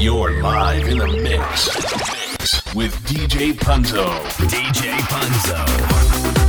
You're live in the mix with DJ Punzo. DJ Punzo.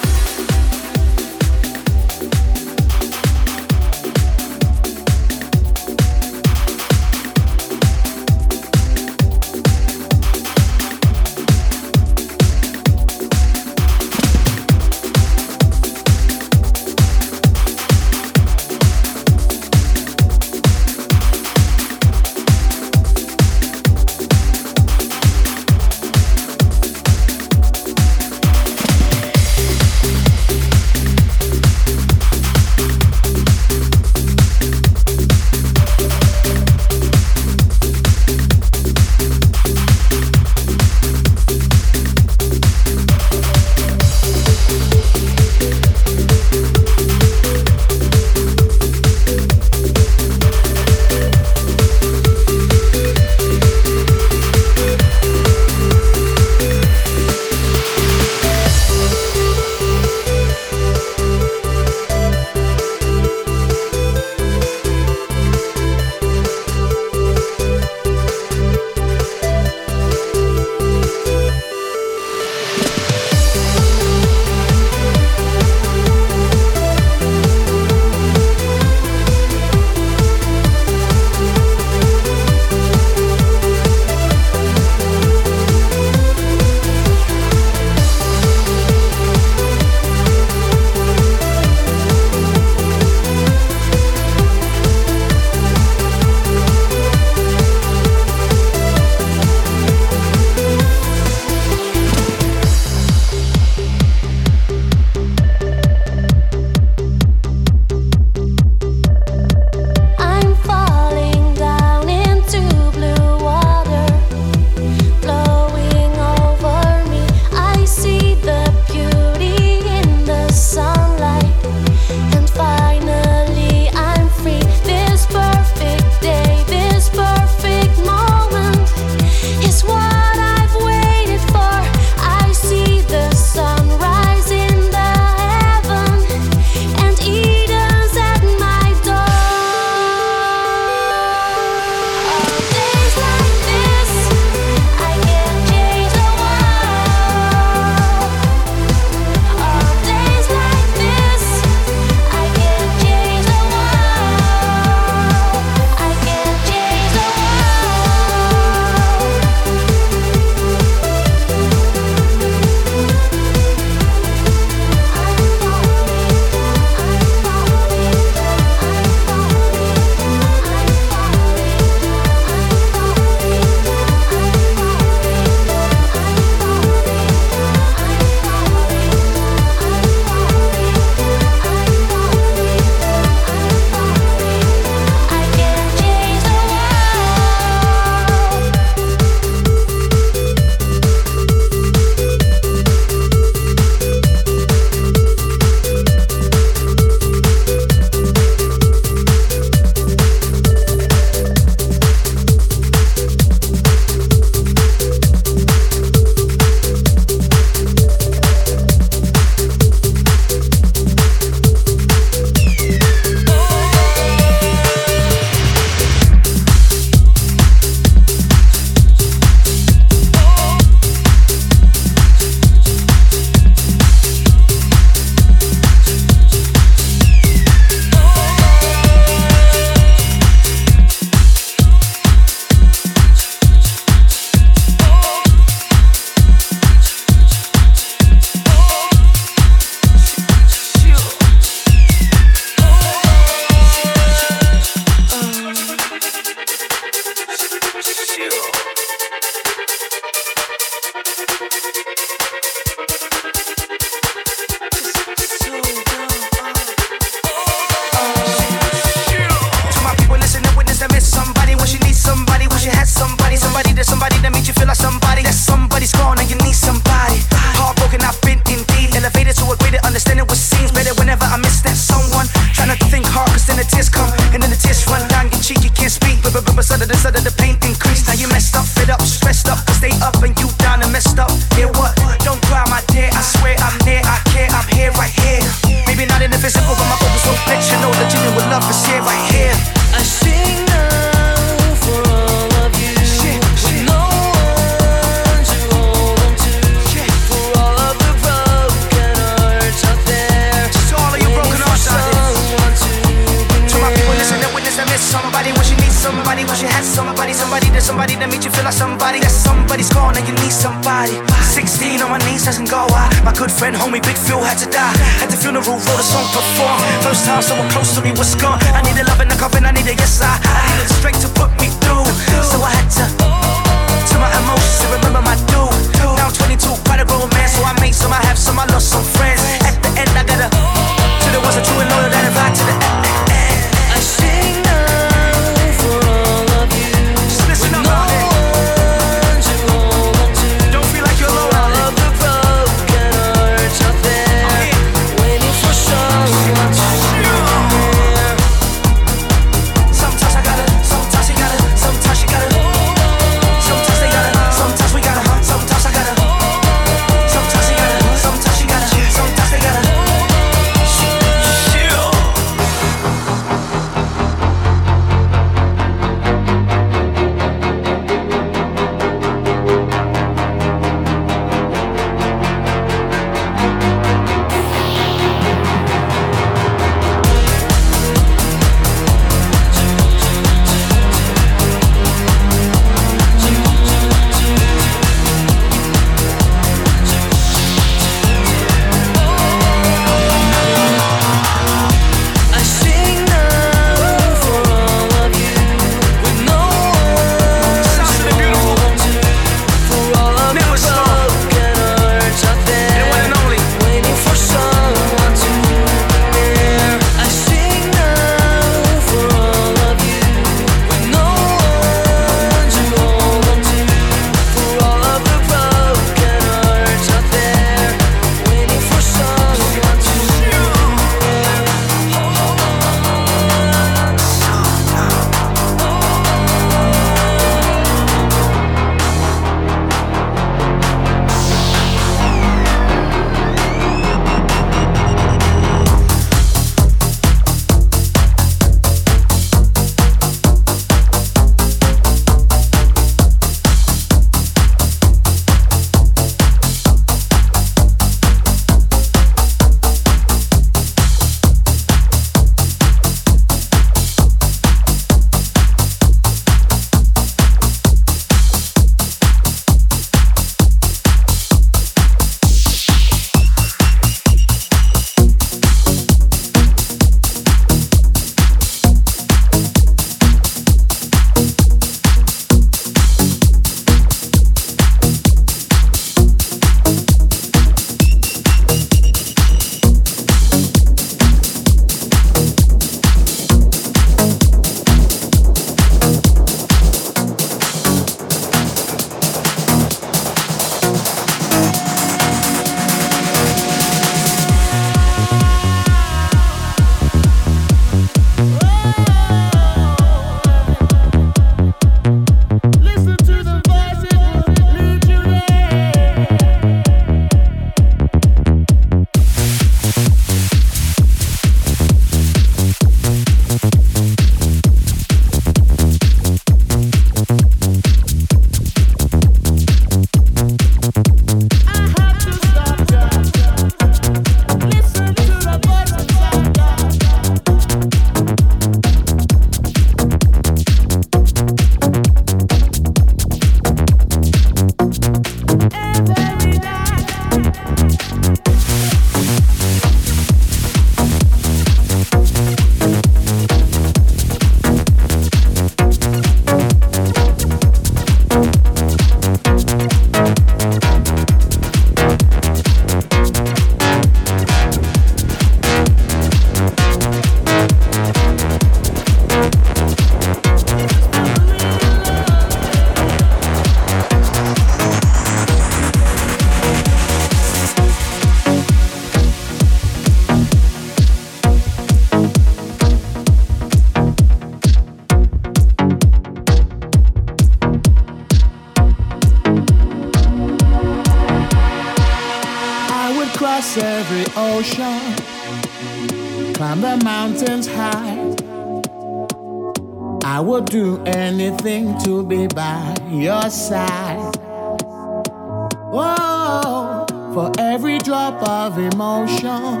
For every drop of emotion,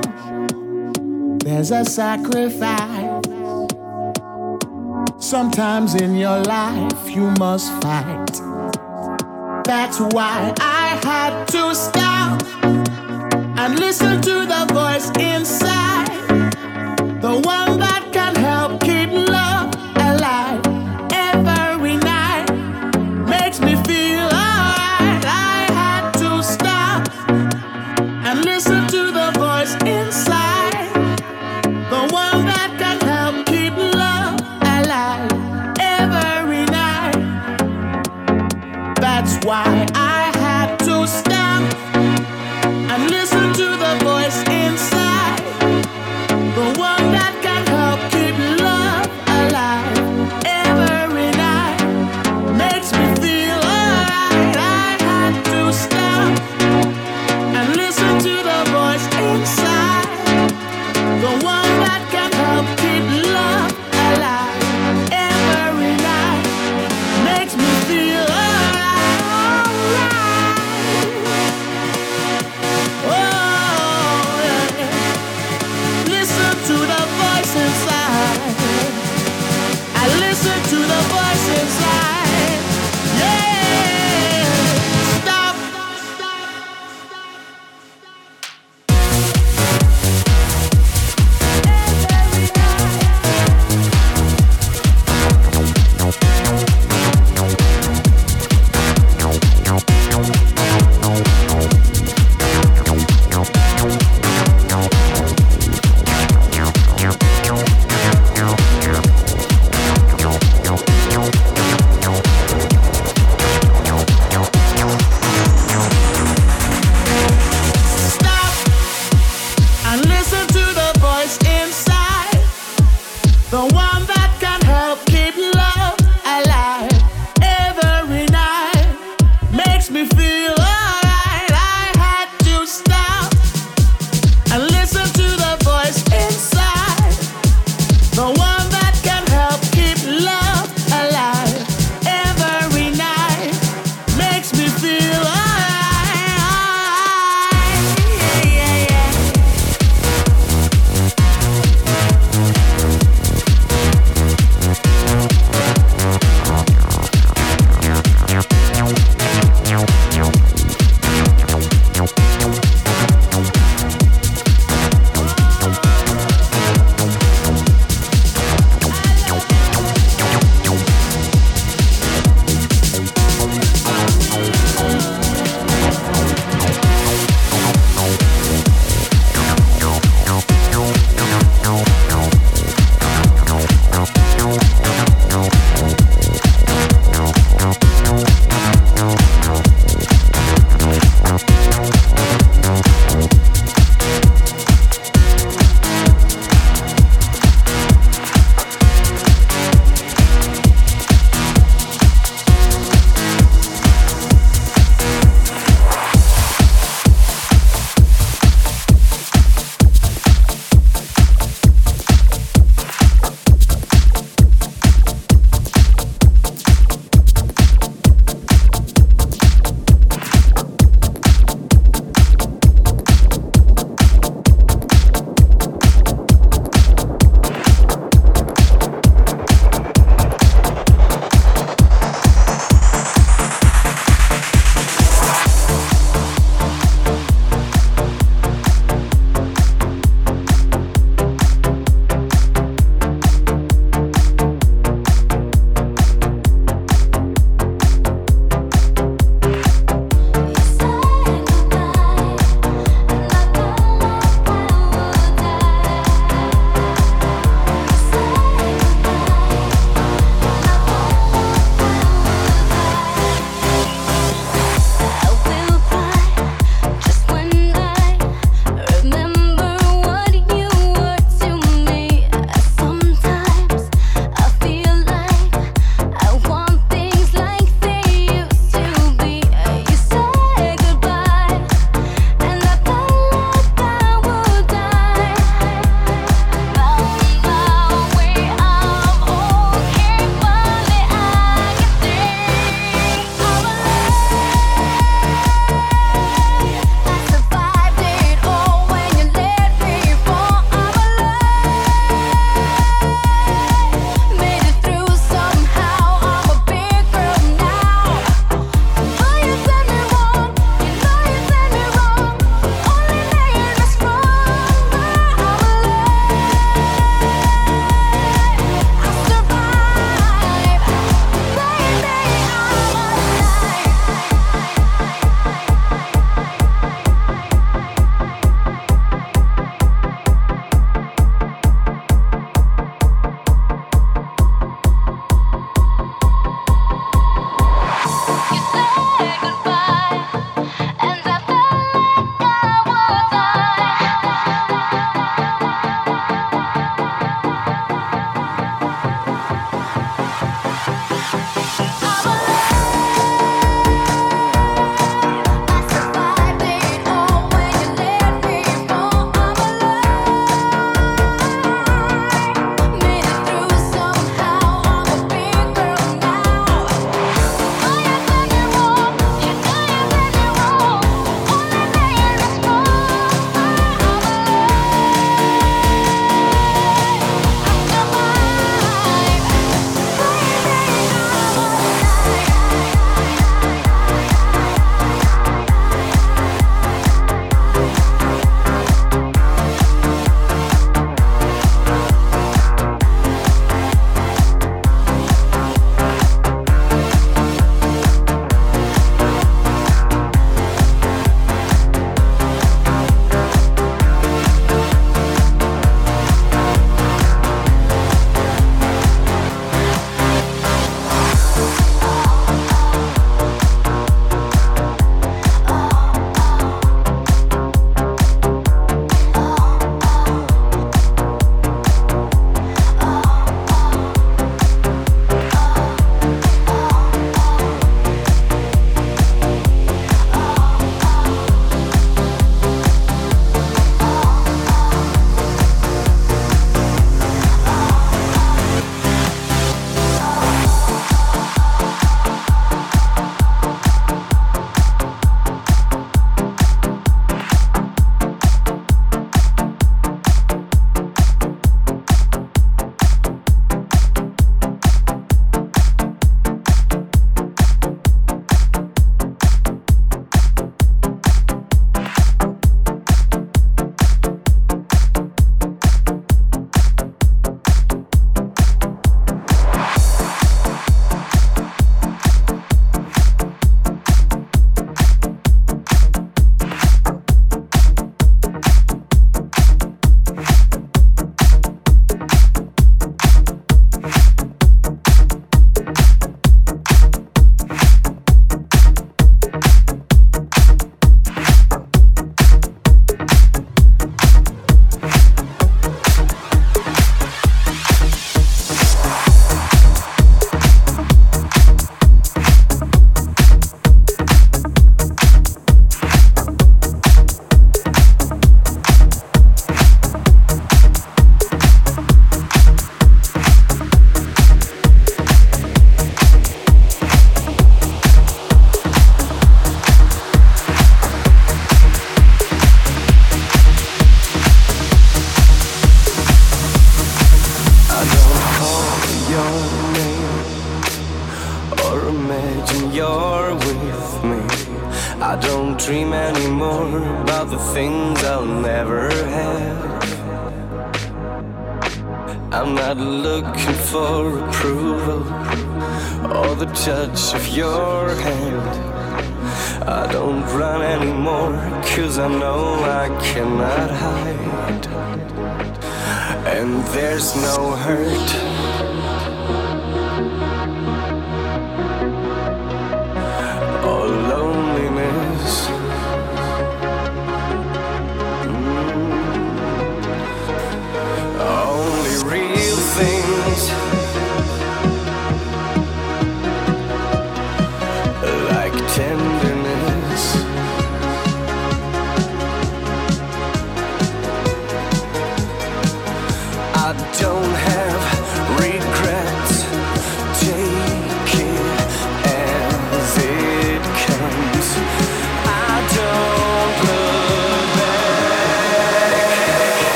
there's a sacrifice. Sometimes in your life, you must fight. That's why I had to stop and listen to the voice inside. The one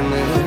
tenderness.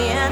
yeah.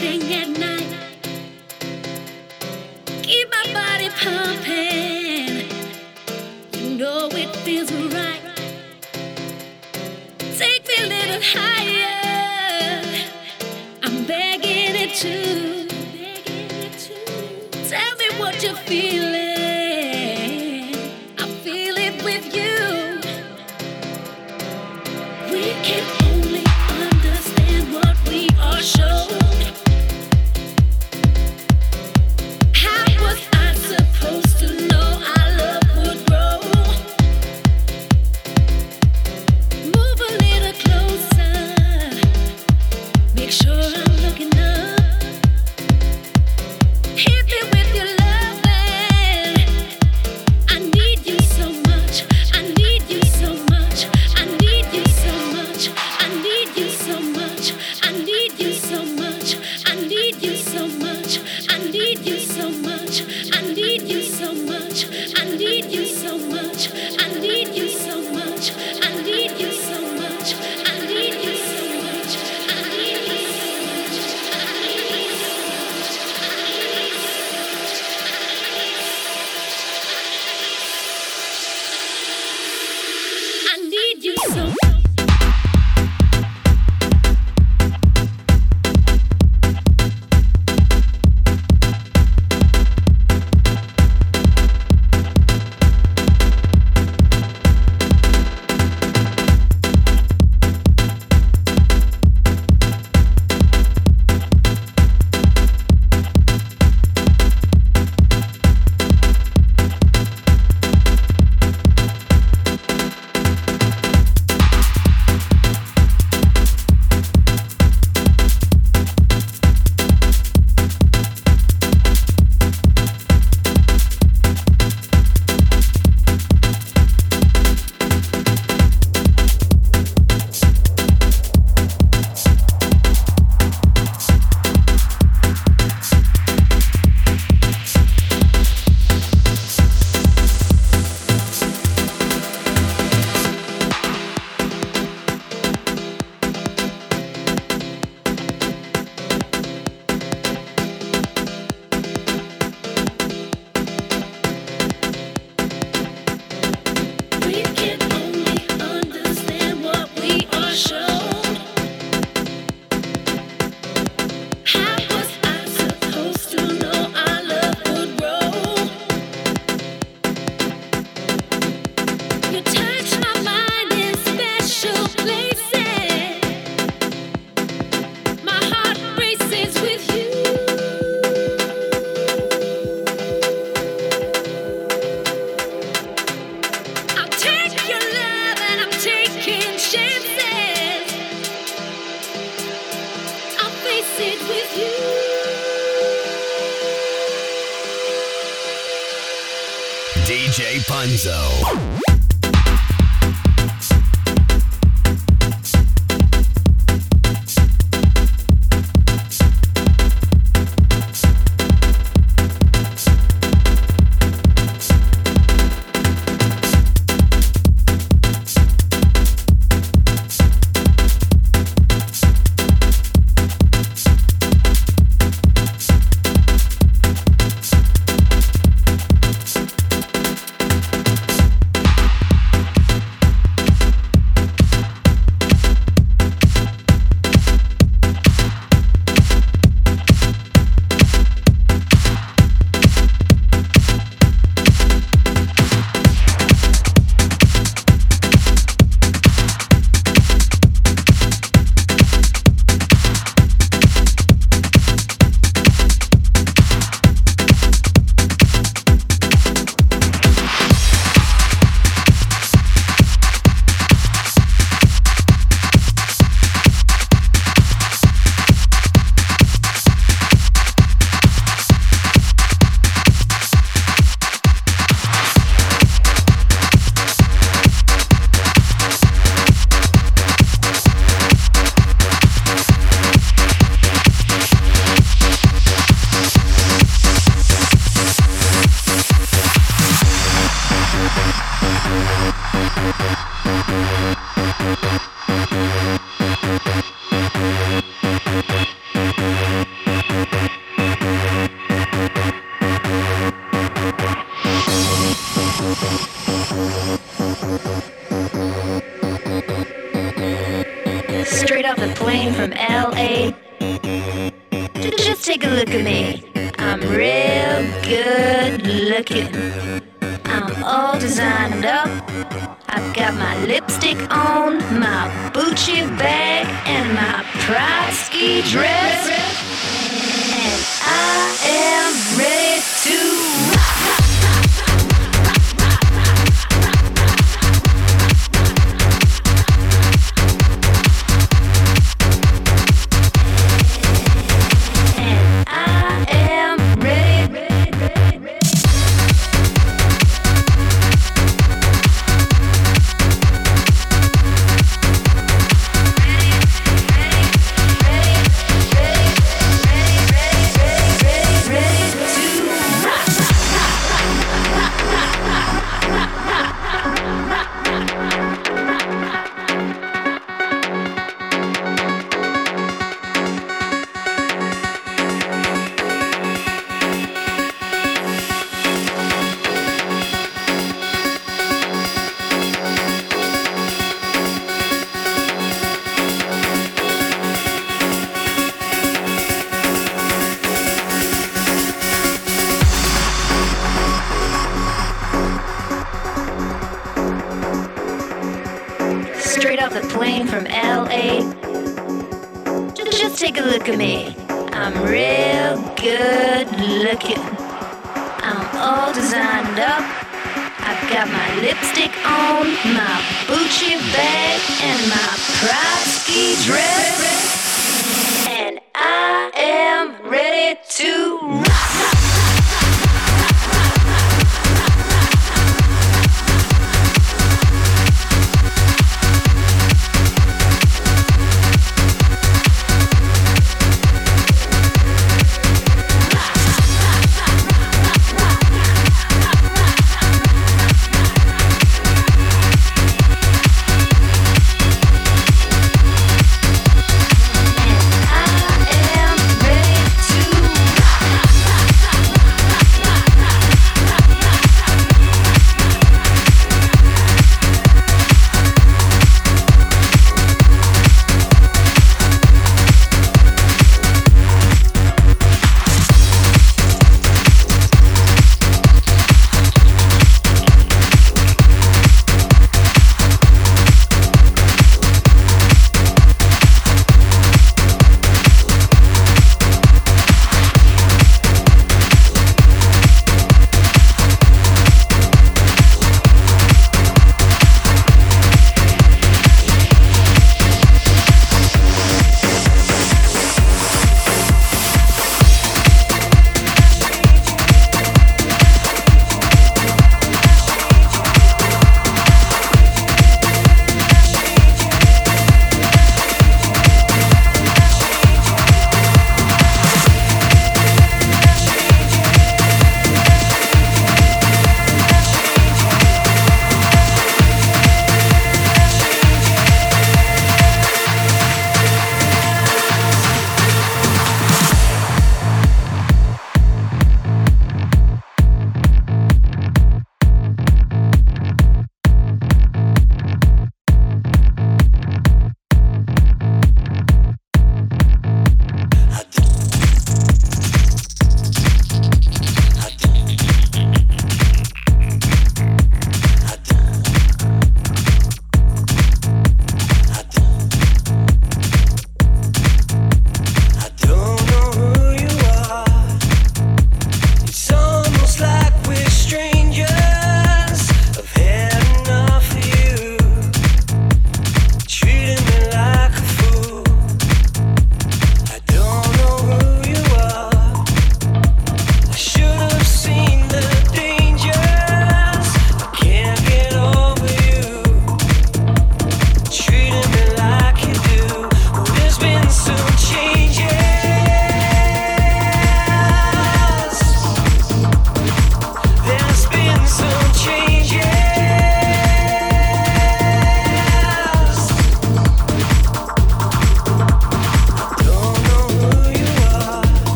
resting at night. Keep my body pumping. You know it feels right. Take me a little higher. I'm begging it to. Tell me what you're feeling.